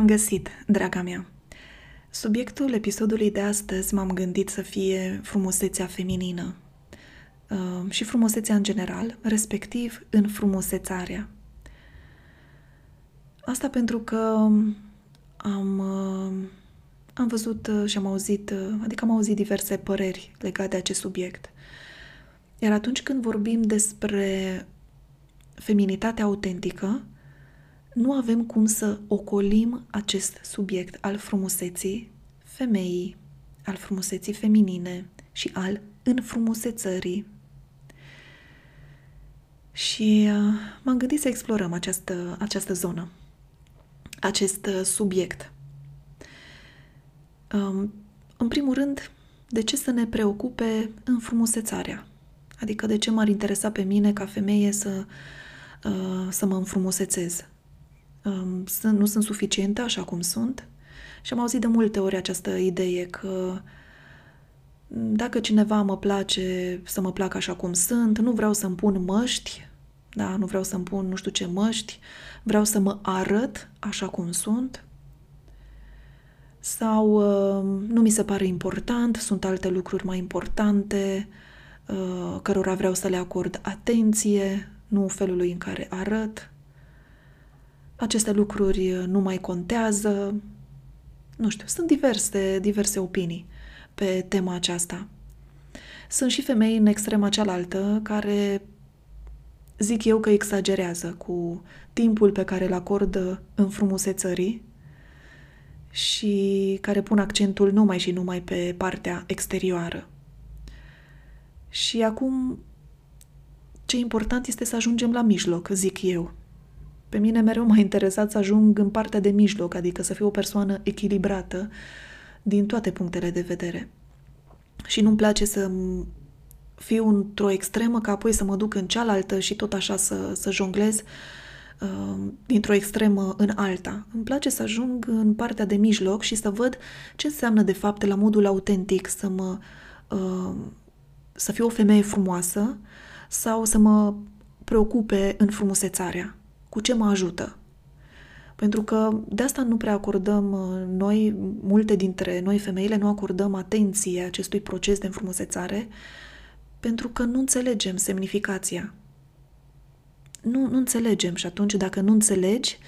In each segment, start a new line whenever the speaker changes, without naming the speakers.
Bine te-am găsit, draga mea! Subiectul episodului de astăzi m-am gândit să fie frumusețea feminină uh, și frumusețea în general, respectiv în frumusețarea. Asta pentru că am, uh, am văzut uh, și am auzit, adică am auzit diverse păreri legate de acest subiect. Iar atunci când vorbim despre feminitatea autentică, nu avem cum să ocolim acest subiect al frumuseții femeii, al frumuseții feminine și al înfrumusețării. Și uh, m-am gândit să explorăm această, această zonă, acest uh, subiect. Um, în primul rând, de ce să ne preocupe înfrumusețarea? Adică de ce m-ar interesa pe mine ca femeie să, uh, să mă înfrumusețez? Um, sunt, nu sunt suficiente așa cum sunt. Și am auzit de multe ori această idee că dacă cineva mă place să mă placă așa cum sunt, nu vreau să-mi pun măști, da, nu vreau să-mi pun nu știu ce măști, vreau să mă arăt așa cum sunt, sau uh, nu mi se pare important, sunt alte lucruri mai importante, uh, cărora vreau să le acord atenție, nu felului în care arăt aceste lucruri uh, nu mai contează. Nu știu, sunt diverse, diverse opinii pe tema aceasta. Sunt și femei în extrema cealaltă care zic eu că exagerează cu timpul pe care îl acordă în frumusețării și care pun accentul numai și numai pe partea exterioară. Și acum, ce important este să ajungem la mijloc, zic eu. Pe mine mereu m-a interesat să ajung în partea de mijloc, adică să fiu o persoană echilibrată din toate punctele de vedere. Și nu-mi place să fiu într-o extremă, ca apoi să mă duc în cealaltă și tot așa să, să jonglez uh, dintr-o extremă în alta. Îmi place să ajung în partea de mijloc și să văd ce înseamnă de fapt la modul autentic să mă uh, să fiu o femeie frumoasă sau să mă preocupe în frumusețarea cu ce mă ajută. Pentru că de asta nu prea acordăm uh, noi, multe dintre noi femeile, nu acordăm atenție acestui proces de înfrumusețare, pentru că nu înțelegem semnificația. Nu, nu înțelegem și atunci dacă nu înțelegi,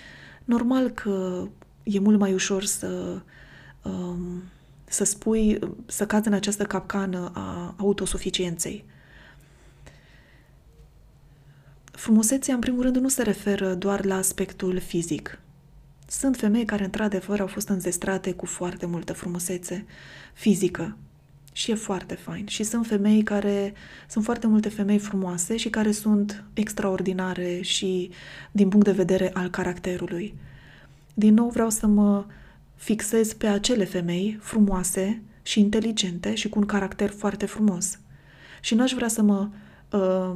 normal că e mult mai ușor să, um, să spui, să cazi în această capcană a autosuficienței. Frumusețea, în primul rând, nu se referă doar la aspectul fizic. Sunt femei care, într-adevăr, au fost înzestrate cu foarte multă frumusețe fizică. Și e foarte fain. Și sunt femei care, sunt foarte multe femei frumoase și care sunt extraordinare și din punct de vedere al caracterului. Din nou vreau să mă fixez pe acele femei frumoase și inteligente și cu un caracter foarte frumos. Și n-aș vrea să mă uh,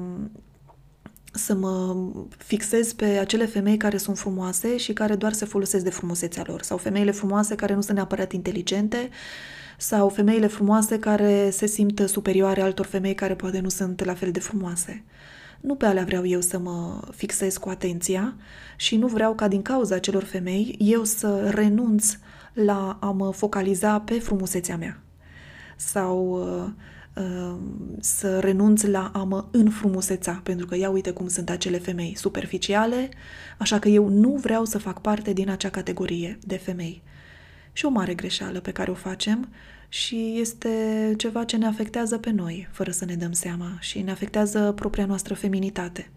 să mă fixez pe acele femei care sunt frumoase și care doar se folosesc de frumusețea lor, sau femeile frumoase care nu sunt neapărat inteligente, sau femeile frumoase care se simt superioare altor femei care poate nu sunt la fel de frumoase. Nu pe alea vreau eu să mă fixez cu atenția și nu vreau ca din cauza acelor femei eu să renunț la a mă focaliza pe frumusețea mea. Sau uh, să renunț la a mă înfrumuseța, pentru că ia uite cum sunt acele femei superficiale, așa că eu nu vreau să fac parte din acea categorie de femei. Și o mare greșeală pe care o facem și este ceva ce ne afectează pe noi, fără să ne dăm seama, și ne afectează propria noastră feminitate.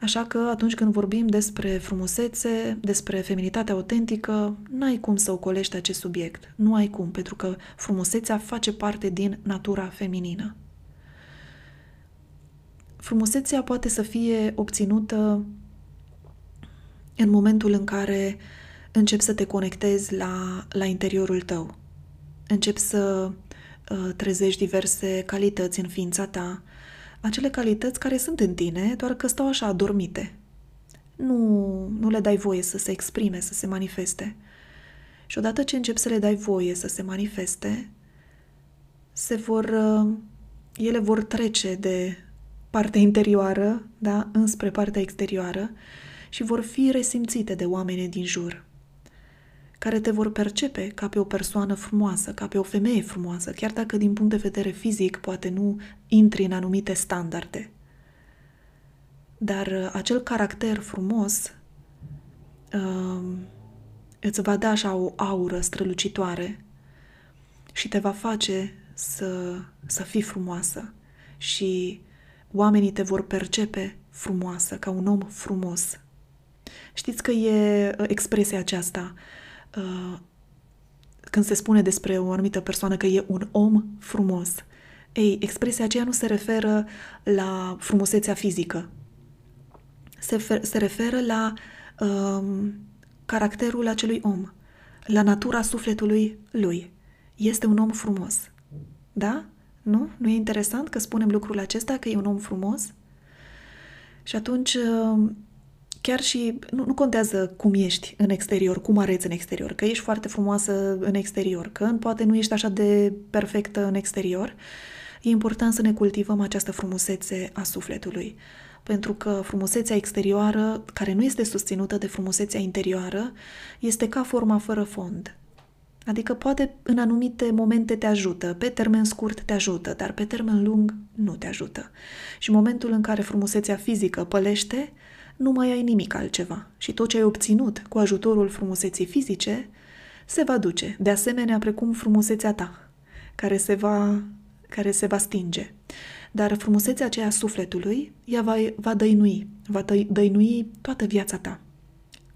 Așa că atunci când vorbim despre frumusețe, despre feminitate autentică, n-ai cum să ocolești acest subiect. Nu ai cum, pentru că frumusețea face parte din natura feminină. Frumusețea poate să fie obținută în momentul în care începi să te conectezi la, la interiorul tău. Începi să uh, trezești diverse calități în ființa ta, acele calități care sunt în tine, doar că stau așa adormite. Nu, nu le dai voie să se exprime, să se manifeste. Și odată ce începi să le dai voie să se manifeste, se vor, uh, ele vor trece de partea interioară, da, înspre partea exterioară și vor fi resimțite de oamenii din jur. Care te vor percepe ca pe o persoană frumoasă, ca pe o femeie frumoasă, chiar dacă din punct de vedere fizic poate nu intri în anumite standarde. Dar uh, acel caracter frumos uh, îți va da așa o aură strălucitoare și te va face să, să fii frumoasă și oamenii te vor percepe frumoasă, ca un om frumos. Știți că e uh, expresia aceasta uh, când se spune despre o anumită persoană că e un om frumos. Ei, expresia aceea nu se referă la frumusețea fizică. Se, se referă la um, caracterul acelui om, la natura sufletului lui. Este un om frumos. Da? Nu? Nu e interesant că spunem lucrul acesta, că e un om frumos? Și atunci, uh, chiar și nu, nu contează cum ești în exterior, cum arăți în exterior, că ești foarte frumoasă în exterior, că poate nu ești așa de perfectă în exterior, e important să ne cultivăm această frumusețe a sufletului. Pentru că frumusețea exterioară, care nu este susținută de frumusețea interioară, este ca forma fără fond. Adică poate în anumite momente te ajută, pe termen scurt te ajută, dar pe termen lung nu te ajută. Și în momentul în care frumusețea fizică pălește, nu mai ai nimic altceva și tot ce ai obținut cu ajutorul frumuseții fizice se va duce, de asemenea precum frumusețea ta, care se va, care se va stinge. Dar frumusețea aceea sufletului, ea va, va dăinui, va dăinui toată viața ta.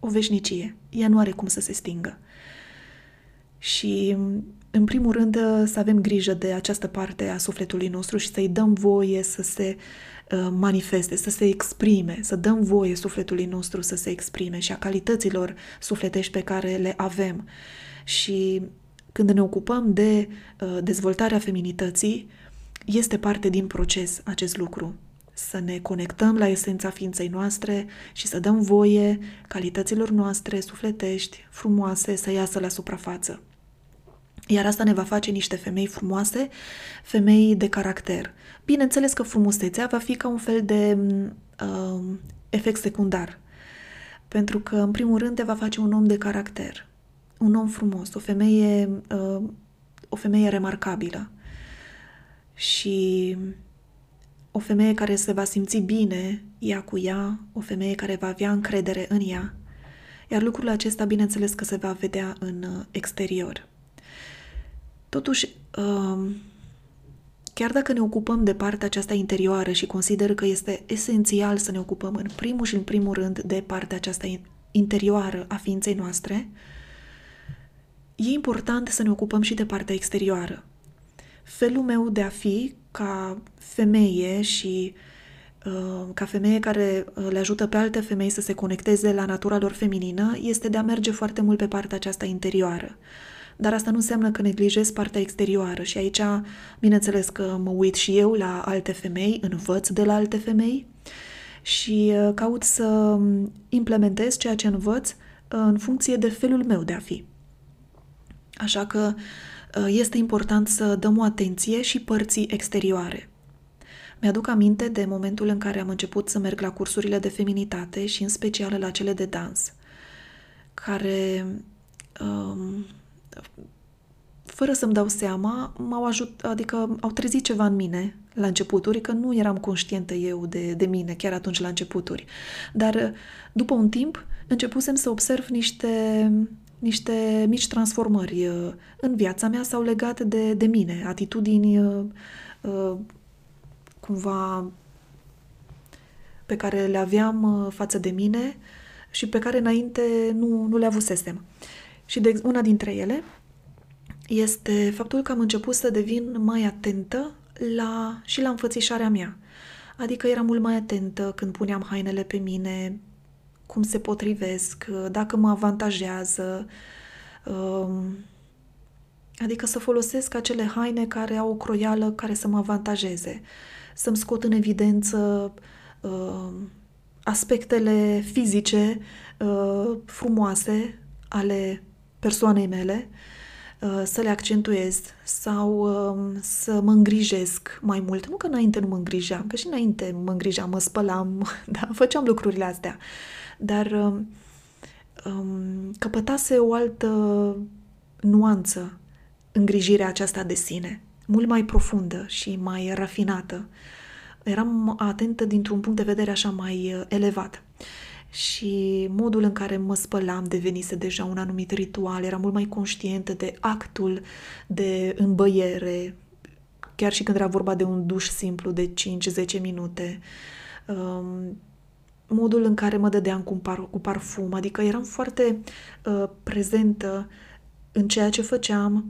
O veșnicie. Ea nu are cum să se stingă. Și, în primul rând, să avem grijă de această parte a sufletului nostru și să-i dăm voie să se uh, manifeste, să se exprime, să dăm voie sufletului nostru să se exprime și a calităților sufletești pe care le avem. Și când ne ocupăm de uh, dezvoltarea feminității, este parte din proces acest lucru. Să ne conectăm la esența ființei noastre și să dăm voie calităților noastre sufletești, frumoase, să iasă la suprafață. Iar asta ne va face niște femei frumoase, femei de caracter. Bineînțeles că frumusețea va fi ca un fel de uh, efect secundar. Pentru că, în primul rând, te va face un om de caracter. Un om frumos, o femeie, uh, o femeie remarcabilă. Și o femeie care se va simți bine ea cu ea, o femeie care va avea încredere în ea. Iar lucrul acesta, bineînțeles că se va vedea în uh, exterior. Totuși, um, chiar dacă ne ocupăm de partea aceasta interioară și consider că este esențial să ne ocupăm în primul și în primul rând de partea aceasta interioară a ființei noastre, e important să ne ocupăm și de partea exterioară. Felul meu de a fi ca femeie și uh, ca femeie care uh, le ajută pe alte femei să se conecteze la natura lor feminină este de a merge foarte mult pe partea aceasta interioară dar asta nu înseamnă că neglijez partea exterioară și aici, bineînțeles că mă uit și eu la alte femei, învăț de la alte femei și uh, caut să implementez ceea ce învăț uh, în funcție de felul meu de a fi. Așa că uh, este important să dăm o atenție și părții exterioare. Mi-aduc aminte de momentul în care am început să merg la cursurile de feminitate și în special la cele de dans, care um, fără să-mi dau seama, m-au ajutat, adică au trezit ceva în mine la începuturi, că nu eram conștientă eu de, de mine chiar atunci la începuturi. Dar după un timp începusem să observ niște, niște mici transformări uh, în viața mea sau legate de, de mine, atitudini uh, uh, cumva pe care le aveam față de mine și pe care înainte nu, nu le avusesem. Și de, una dintre ele este faptul că am început să devin mai atentă la, și la înfățișarea mea. Adică eram mult mai atentă când puneam hainele pe mine, cum se potrivesc, dacă mă avantajează. Um, adică să folosesc acele haine care au o croială care să mă avantajeze. Să-mi scot în evidență um, aspectele fizice uh, frumoase ale persoanei mele, uh, să le accentuez sau um, să mă îngrijesc mai mult. Nu că înainte nu mă îngrijeam, că și înainte mă îngrijeam, mă spălam, da, făceam lucrurile astea. Dar um, um, căpătase o altă nuanță îngrijirea aceasta de sine, mult mai profundă și mai rafinată. Eram atentă dintr-un punct de vedere așa mai uh, elevat. Și modul în care mă spălam devenise deja un anumit ritual, era mult mai conștientă de actul de îmbăiere, chiar și când era vorba de un duș simplu de 5-10 minute. Um, modul în care mă dădeam cu, par, cu parfum, adică eram foarte uh, prezentă în ceea ce făceam,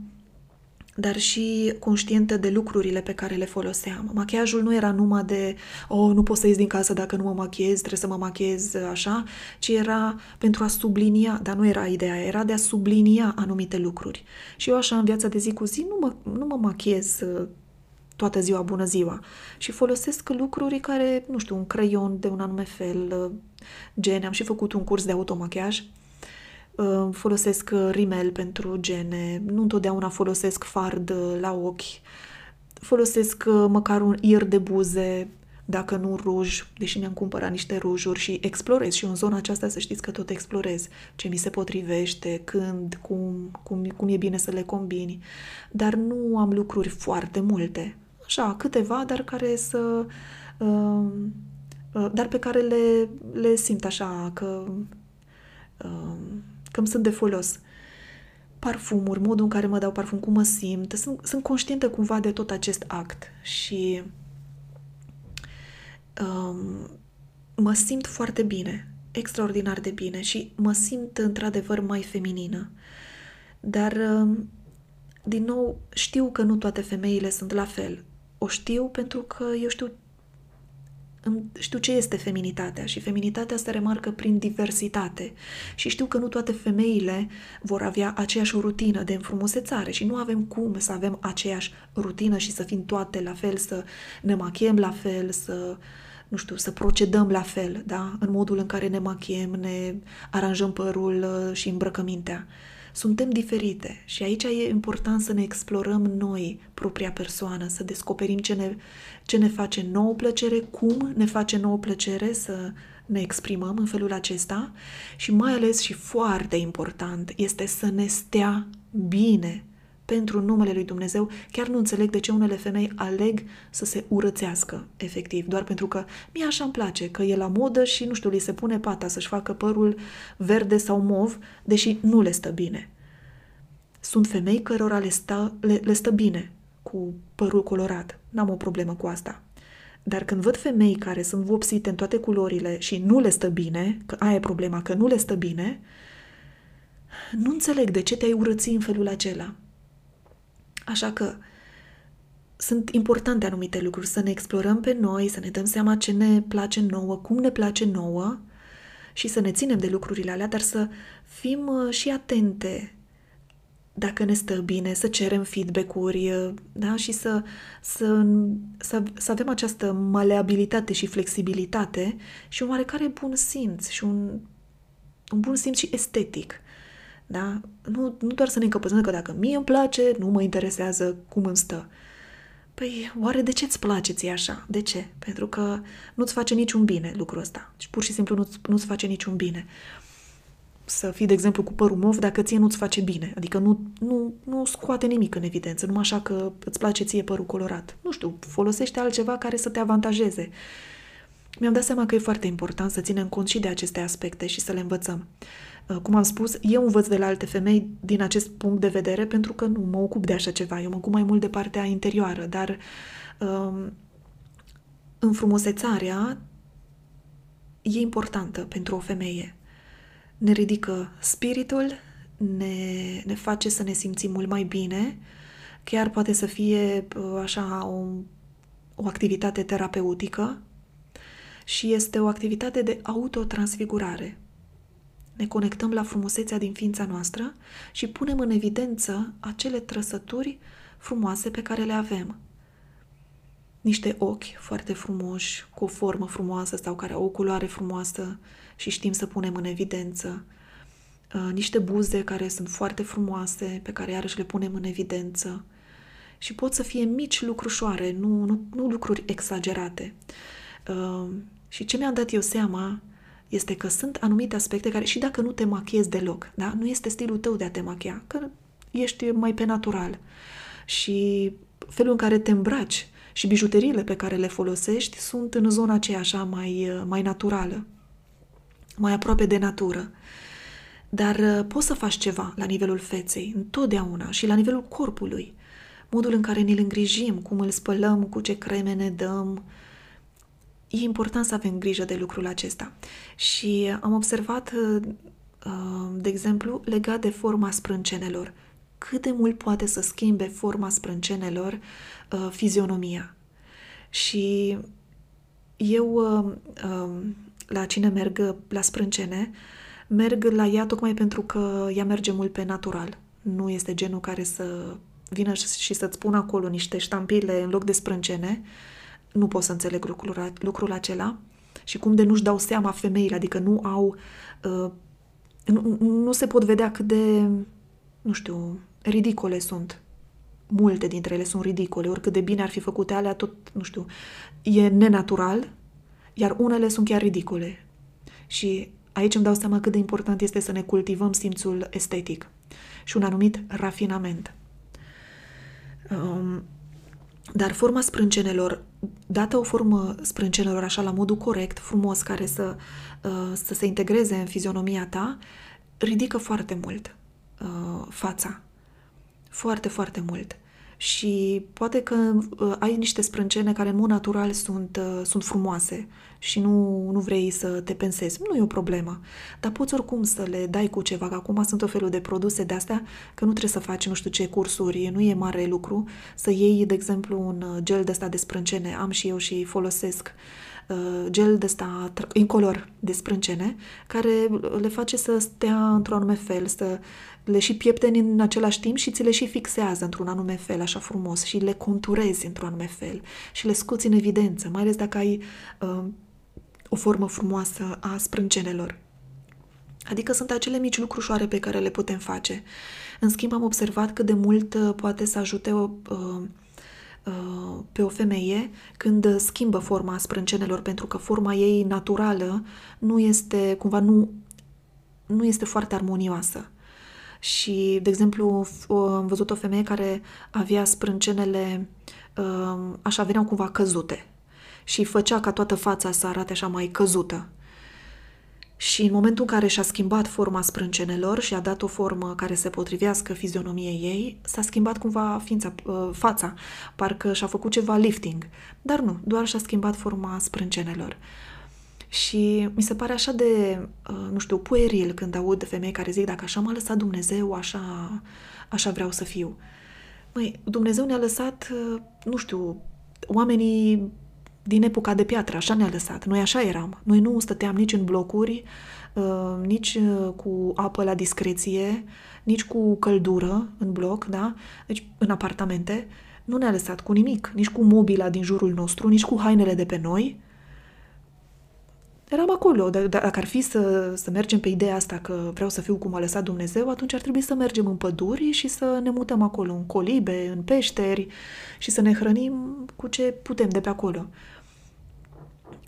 dar și conștientă de lucrurile pe care le foloseam. Machiajul nu era numai de, oh, nu pot să ies din casă dacă nu mă machiez, trebuie să mă machiez așa, ci era pentru a sublinia, dar nu era ideea, era de a sublinia anumite lucruri. Și eu așa în viața de zi cu zi nu mă, nu mă machiez uh, toată ziua, bună ziua. Și folosesc lucruri care, nu știu, un creion de un anume fel, uh, gen, am și făcut un curs de automachiaj, uh, folosesc uh, rimel pentru gene, nu întotdeauna folosesc fard la ochi, folosesc măcar un ir de buze, dacă nu ruj, deși mi-am cumpărat niște rujuri și explorez. Și în zona aceasta să știți că tot explorez ce mi se potrivește, când, cum, cum, cum e bine să le combini, dar nu am lucruri foarte multe. Așa, câteva, dar care să... Uh, uh, dar pe care le, le simt așa că, uh, că îmi sunt de folos. Parfumuri, modul în care mă dau parfum, cum mă simt. Sunt, sunt conștientă cumva de tot acest act și um, mă simt foarte bine, extraordinar de bine și mă simt într-adevăr mai feminină. Dar, um, din nou, știu că nu toate femeile sunt la fel o știu pentru că eu știu, știu ce este feminitatea și feminitatea se remarcă prin diversitate și știu că nu toate femeile vor avea aceeași rutină de înfrumusețare și nu avem cum să avem aceeași rutină și să fim toate la fel, să ne machiem la fel, să nu știu, să procedăm la fel, da? În modul în care ne machiem, ne aranjăm părul uh, și îmbrăcămintea. Suntem diferite și aici e important să ne explorăm noi propria persoană, să descoperim ce ne, ce ne face nouă plăcere, cum ne face nouă plăcere să ne exprimăm în felul acesta și mai ales și foarte important este să ne stea bine pentru numele lui Dumnezeu, chiar nu înțeleg de ce unele femei aleg să se urățească, efectiv, doar pentru că mie așa îmi place, că e la modă și, nu știu, li se pune pata să-și facă părul verde sau mov, deși nu le stă bine. Sunt femei cărora le stă, le, le stă bine cu părul colorat. N-am o problemă cu asta. Dar când văd femei care sunt vopsite în toate culorile și nu le stă bine, că aia e problema, că nu le stă bine, nu înțeleg de ce te-ai urăți în felul acela. Așa că sunt importante anumite lucruri, să ne explorăm pe noi, să ne dăm seama ce ne place nouă, cum ne place nouă și să ne ținem de lucrurile alea, dar să fim uh, și atente dacă ne stă bine, să cerem feedback-uri uh, da? și să, să, să, să avem această maleabilitate și flexibilitate și un oarecare bun simț și un, un bun simț și estetic. Da? Nu, nu doar să ne încăpăzăm că dacă mie îmi place, nu mă interesează cum îmi stă. Păi, oare de ce îți place ție așa? De ce? Pentru că nu-ți face niciun bine lucrul ăsta. Și pur și simplu nu-ți, nu-ți face niciun bine. Să fii, de exemplu, cu părul mov dacă ție nu-ți face bine. Adică nu, nu, nu scoate nimic în evidență, numai așa că îți place ție părul colorat. Nu știu, folosește altceva care să te avantajeze. Mi-am dat seama că e foarte important să ținem cont și de aceste aspecte și să le învățăm. Uh, cum am spus, eu învăț de la alte femei din acest punct de vedere pentru că nu mă ocup de așa ceva. Eu mă ocup mai mult de partea interioară, dar um, înfrumusețarea e importantă pentru o femeie. Ne ridică spiritul, ne, ne face să ne simțim mult mai bine, chiar poate să fie uh, așa o, o activitate terapeutică și este o activitate de autotransfigurare ne conectăm la frumusețea din ființa noastră și punem în evidență acele trăsături frumoase pe care le avem. Niște ochi foarte frumoși, cu o formă frumoasă sau care au o culoare frumoasă și știm să punem în evidență. Uh, niște buze care sunt foarte frumoase, pe care iarăși le punem în evidență. Și pot să fie mici lucrușoare, nu, nu, nu lucruri exagerate. Uh, și ce mi-am dat eu seama este că sunt anumite aspecte care, și dacă nu te machiezi deloc, da? nu este stilul tău de a te machia, că ești mai pe natural. Și felul în care te îmbraci și bijuteriile pe care le folosești sunt în zona aceea așa mai, mai naturală, mai aproape de natură. Dar uh, poți să faci ceva la nivelul feței, întotdeauna, și la nivelul corpului. Modul în care ne-l îngrijim, cum îl spălăm, cu ce creme ne dăm. E important să avem grijă de lucrul acesta. Și am observat, uh, uh, de exemplu, legat de forma sprâncenelor. Cât de mult poate să schimbe forma sprâncenelor fizionomia. Și eu, la cine merg la sprâncene, merg la ea tocmai pentru că ea merge mult pe natural. Nu este genul care să vină și să-ți pună acolo niște ștampile în loc de sprâncene. Nu pot să înțeleg lucrul, lucrul acela. Și cum de nu-și dau seama femeile, adică nu au... Uh, nu, nu se pot vedea cât de, nu știu, ridicole sunt. Multe dintre ele sunt ridicole, oricât de bine ar fi făcute alea, tot, nu știu, e nenatural, iar unele sunt chiar ridicole. Și Aici îmi dau seama cât de important este să ne cultivăm simțul estetic și un anumit rafinament. Um, dar forma sprâncenelor, dată o formă sprâncenelor așa la modul corect, frumos, care să, uh, să se integreze în fizionomia ta, ridică foarte mult uh, fața. Foarte, foarte mult și poate că uh, ai niște sprâncene care în mod natural sunt, uh, sunt frumoase și nu, nu vrei să te pensezi. Nu e o problemă, dar poți oricum să le dai cu ceva, că acum sunt o felul de produse de astea, că nu trebuie să faci nu știu ce cursuri, nu e mare lucru, să iei, de exemplu, un uh, gel de ăsta de sprâncene, am și eu și folosesc. uh, gel de ăsta incolor de sprâncene, care le face să stea într-un anume fel, să le și piepteni în același timp și ți le și fixează într-un anume fel, așa frumos, și le conturezi într-un anume fel și le scoți în evidență, mai ales dacă ai uh, o formă frumoasă a sprâncenelor. Adică sunt acele mici lucrușoare pe care le putem face. În schimb, am observat cât de mult uh, poate să ajute o, uh, uh, pe o femeie când schimbă forma sprâncenelor, pentru că forma ei naturală nu este, cumva, nu, nu este foarte armonioasă. Și, de exemplu, am văzut o femeie care avea sprâncenele um, așa, veneau cumva căzute și făcea ca toată fața să arate așa mai căzută. Și în momentul în care și-a schimbat forma sprâncenelor și a dat o formă care se potrivească fizionomiei ei, s-a schimbat cumva ființa, uh, fața, parcă și-a făcut ceva lifting. Dar nu, doar și-a schimbat forma sprâncenelor. Și mi se pare așa de, uh, nu știu, pueril când aud femei care zic dacă așa m-a lăsat Dumnezeu, așa, așa vreau să fiu. Măi, Dumnezeu ne-a lăsat, uh, nu știu, oamenii din epoca de piatră, așa ne-a lăsat. Noi așa eram. Noi nu stăteam nici în blocuri, uh, nici cu apă la discreție, nici cu căldură în bloc, da? Deci în apartamente. Nu ne-a lăsat cu nimic, nici cu mobila din jurul nostru, nici cu hainele de pe noi, eram acolo. Dacă ar fi să, să mergem pe ideea asta că vreau să fiu cum a lăsat Dumnezeu, atunci ar trebui să mergem în păduri și să ne mutăm acolo, în colibe, în peșteri și să ne hrănim cu ce putem de pe acolo.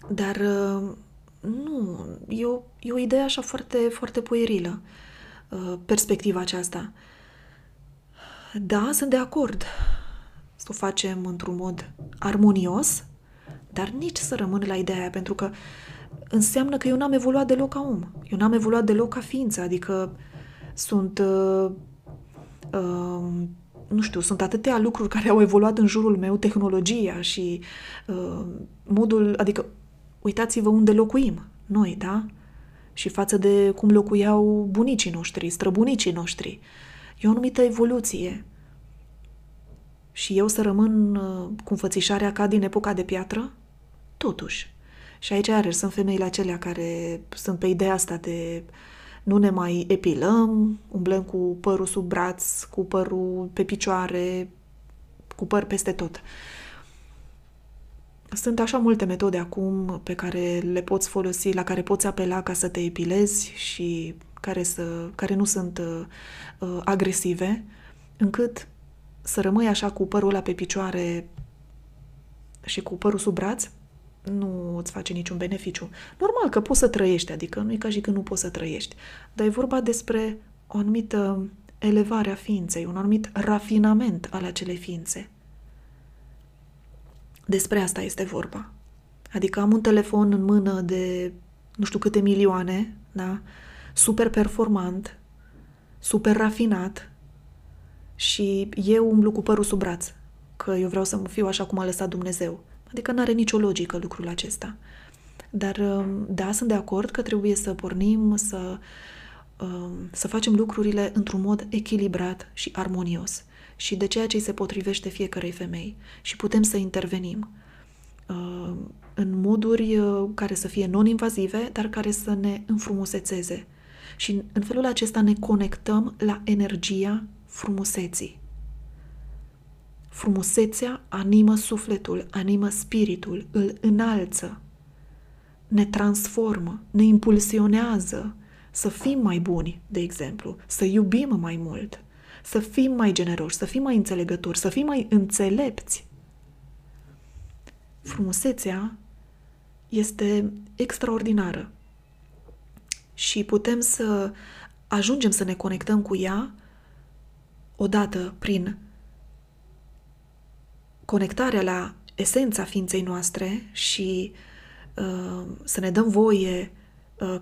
Dar uh, nu, e o, e o idee așa foarte, foarte puerilă, uh, perspectiva aceasta. Da, sunt de acord să o facem într-un mod armonios, dar nici să rămân la ideea aia, pentru că uh, înseamnă că eu n-am evoluat deloc ca om. Eu n-am evoluat deloc ca ființă, adică sunt, uh, uh, nu știu, sunt atâtea lucruri care au evoluat în jurul meu, tehnologia și uh, modul, adică uitați-vă unde locuim noi, da? Și față de cum locuiau bunicii noștri, străbunicii noștri. E o anumită evoluție. Și eu să rămân uh, cu înfățișarea ca din epoca de piatră? Totuși. Și aici, iarăși, sunt femeile acelea care sunt pe ideea asta de nu ne mai epilăm, umblăm cu părul sub braț, cu părul pe picioare, cu păr peste tot. Sunt așa multe metode acum pe care le poți folosi, la care poți apela ca să te epilezi și care, să, care nu sunt uh, agresive, încât să rămâi așa cu părul ăla pe picioare și cu părul sub braț nu îți face niciun beneficiu. Normal că poți să trăiești, adică nu e ca și că nu poți să trăiești, dar e vorba despre o anumită elevare a ființei, un anumit rafinament al acelei ființe. Despre asta este vorba. Adică am un telefon în mână de nu știu câte milioane, da? super performant, super rafinat și eu umblu cu părul sub braț, că eu vreau să fiu așa cum a lăsat Dumnezeu. Adică nu are nicio logică lucrul acesta. Dar um, da, sunt de acord că trebuie să pornim, să, um, să facem lucrurile într-un mod echilibrat și armonios și de ceea ce îi se potrivește fiecarei femei și putem să intervenim um, în moduri uh, care să fie non-invazive, dar care să ne înfrumusețeze. Și în felul acesta ne conectăm la energia frumuseții. Frumusețea animă sufletul, animă spiritul, îl înalță, ne transformă, ne impulsionează să fim mai buni, de exemplu, să iubim mai mult, să fim mai generoși, să fim mai înțelegători, să fim mai înțelepți. Frumusețea este extraordinară și putem să ajungem să ne conectăm cu ea odată prin conectarea la esența ființei noastre și uh, să ne dăm voie uh,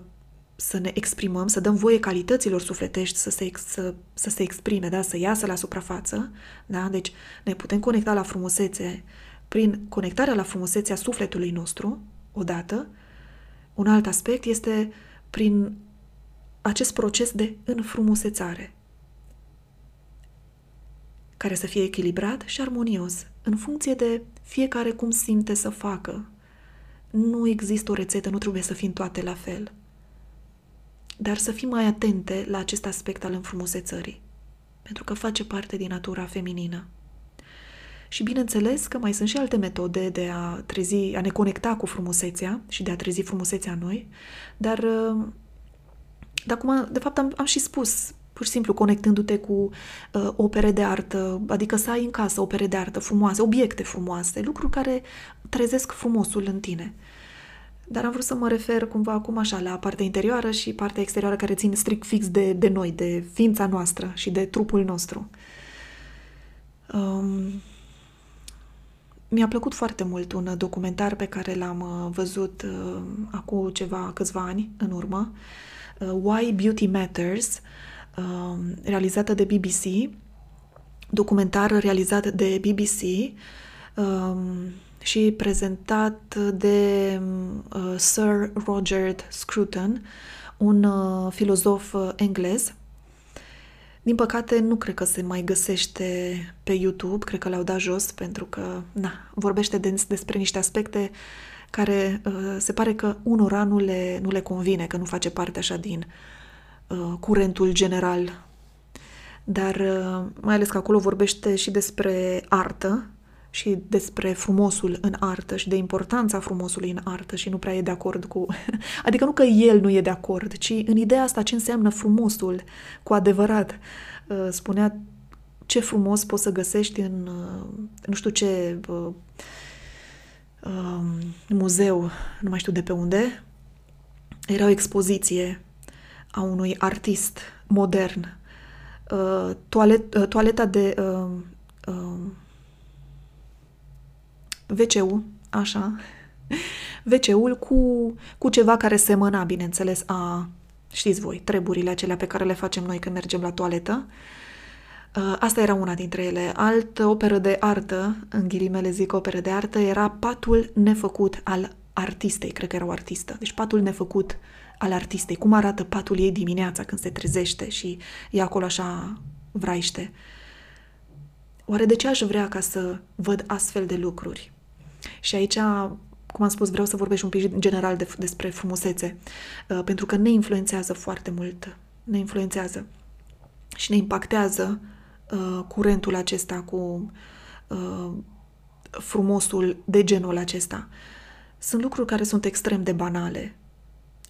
să ne exprimăm, să dăm voie calităților sufletești să se, să, să se exprime, da? să iasă la suprafață. Da? Deci ne putem conecta la frumusețe prin conectarea la frumusețea sufletului nostru, odată. Un alt aspect este prin acest proces de înfrumusețare, care să fie echilibrat și armonios, în funcție de fiecare cum simte să facă. Nu există o rețetă, nu trebuie să fim toate la fel. Dar să fim mai atente la acest aspect al înfrumusețării, pentru că face parte din natura feminină. Și bineînțeles că mai sunt și alte metode de a trezi, a ne conecta cu frumusețea și de a trezi frumusețea în noi, dar de acum, de fapt, am, am și spus, pur și simplu conectându-te cu uh, opere de artă, adică să ai în casă opere de artă frumoase, obiecte frumoase, lucruri care trezesc frumosul în tine. Dar am vrut să mă refer cumva acum așa la partea interioară și partea exterioară care țin strict fix de, de noi, de ființa noastră și de trupul nostru. Um, mi-a plăcut foarte mult un documentar pe care l-am uh, văzut uh, acum ceva, câțiva ani în urmă, uh, Why Beauty Matters, uh, realizată de BBC, documentar realizat de BBC uh, și prezentat de uh, Sir Roger Scruton, un uh, filozof uh, englez din păcate, nu cred că se mai găsește pe YouTube, cred că l-au dat jos pentru că, na, vorbește de, despre niște aspecte care uh, se pare că unora nu le, nu le convine, că nu face parte așa din uh, curentul general. Dar uh, mai ales că acolo vorbește și despre artă, și despre frumosul în artă și de importanța frumosului în artă și nu prea e de acord cu... Adică nu că el nu e de acord, ci în ideea asta ce înseamnă frumosul cu adevărat. Uh, spunea ce frumos poți să găsești în uh, nu știu ce uh, um, muzeu, nu mai știu de pe unde, era o expoziție a unui artist modern. Toalet, toaleta de wc așa, wc cu, cu ceva care semăna, bineînțeles, a, știți voi, treburile acelea pe care le facem noi când mergem la toaletă. Uh, asta era una dintre ele. Altă operă de artă, în ghilimele zic operă de artă, era patul nefăcut al artistei, cred că era o artistă. Deci patul nefăcut al artistei. Cum arată patul ei dimineața când se trezește și e acolo așa vraiște. Oare de ce aș vrea ca să văd astfel de lucruri? Și aici, cum am spus, vreau să vorbesc un pic general de, despre frumusețe, uh, pentru că ne influențează foarte mult. Ne influențează și ne impactează uh, curentul acesta cu uh, frumosul de genul acesta. Sunt lucruri care sunt extrem de banale.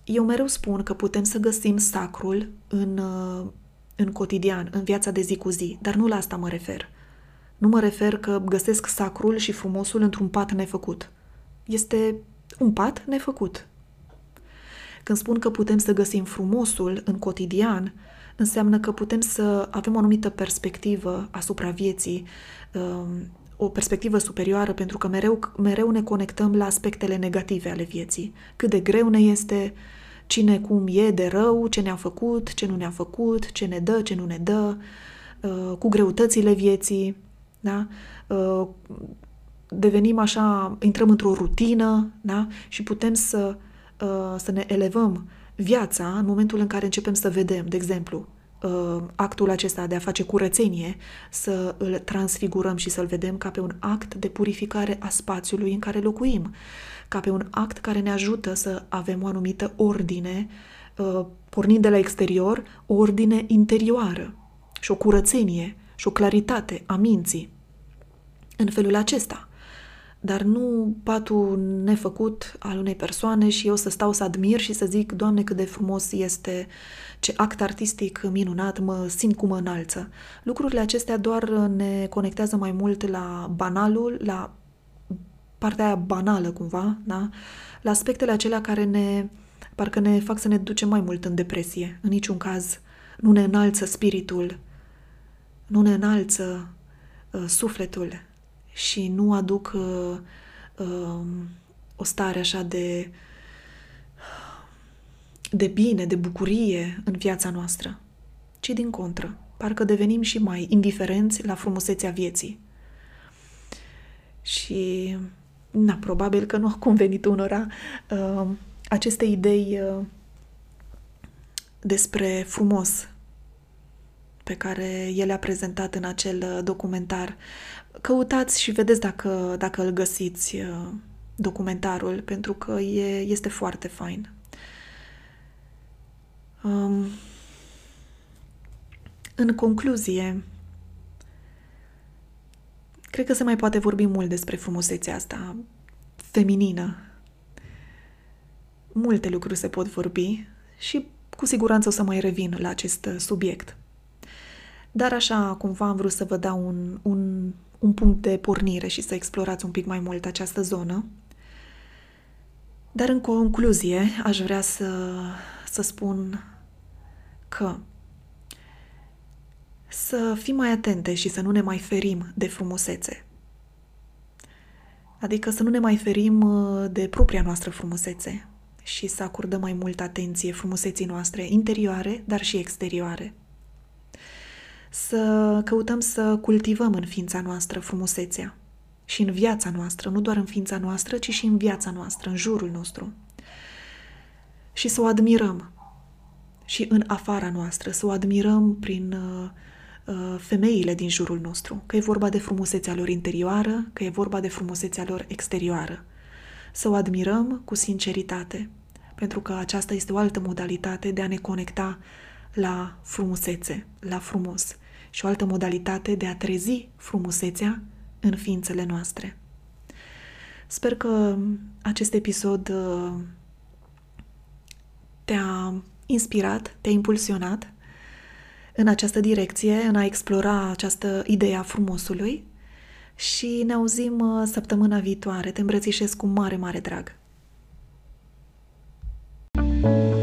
Eu mereu spun că putem să găsim sacrul în, uh, în cotidian, în viața de zi cu zi, dar nu la asta mă refer. Nu mă refer că găsesc sacrul și frumosul într-un pat nefăcut. Este Un pat nefăcut. Când spun că putem să găsim frumosul în cotidian, înseamnă că putem să avem o anumită perspectivă asupra vieții, um, o perspectivă superioară, pentru că mereu, mereu ne conectăm la aspectele negative ale vieții. Cât de greu ne este, cine cum e de rău, ce ne-a făcut, ce nu ne-a făcut, ce ne dă, ce nu ne dă, uh, cu greutățile vieții, da? Uh, devenim așa, intrăm într-o rutină, da? Și putem să, uh, să ne elevăm viața în momentul în care începem să vedem, de exemplu, uh, actul acesta de a face curățenie, să îl transfigurăm și să-l vedem ca pe un act de purificare a spațiului în care locuim, ca pe un act care ne ajută să avem o anumită ordine, uh, pornind de la exterior, o ordine interioară și o curățenie și o claritate a minții. În felul acesta, dar nu patul nefăcut al unei persoane și eu să stau să admir și să zic, Doamne, cât de frumos este, ce act artistic minunat, mă simt cum mă înalță. Lucrurile acestea doar ne conectează mai mult la banalul, la partea aia banală cumva, da? la aspectele acelea care ne, parcă ne fac să ne ducem mai mult în depresie. În niciun caz nu ne înalță spiritul, nu ne înalță uh, sufletul, și nu aduc uh, uh, o stare așa de, de bine, de bucurie în viața noastră, ci din contră. Parcă devenim și mai indiferenți la frumusețea vieții. Și, na, probabil că nu a convenit unora uh, aceste idei uh, despre frumos pe care el a prezentat în acel uh, documentar. Căutați și vedeți dacă, dacă îl găsiți uh, documentarul, pentru că e, este foarte fain. Um, în concluzie, cred că se mai poate vorbi mult despre frumusețea asta feminină. Multe lucruri se pot vorbi și cu siguranță o să mai revin la acest uh, subiect. Dar așa, cumva am vrut să vă dau un, un, un punct de pornire și să explorați un pic mai mult această zonă. Dar în concluzie, aș vrea să, să spun că să fim mai atente și să nu ne mai ferim de frumusețe. Adică să nu ne mai ferim uh, de propria noastră frumusețe și să acordăm mai multă atenție frumuseții noastre interioare, dar și exterioare să căutăm să cultivăm în ființa noastră frumusețea și în viața noastră, nu doar în ființa noastră, ci și în viața noastră, în jurul nostru. Și să o admirăm și în afara noastră, să o admirăm prin uh, uh, femeile din jurul nostru, că e vorba de frumusețea lor interioară, că e vorba de frumusețea lor exterioară. Să o admirăm cu sinceritate, pentru că aceasta este o altă modalitate de a ne conecta la frumusețe, la frumos și o altă modalitate de a trezi frumusețea în ființele noastre. Sper că acest episod uh, te-a inspirat, te-a impulsionat în această direcție, în a explora această idee a frumosului și ne auzim uh, săptămâna viitoare. Te îmbrățișez cu mare, mare drag! thank you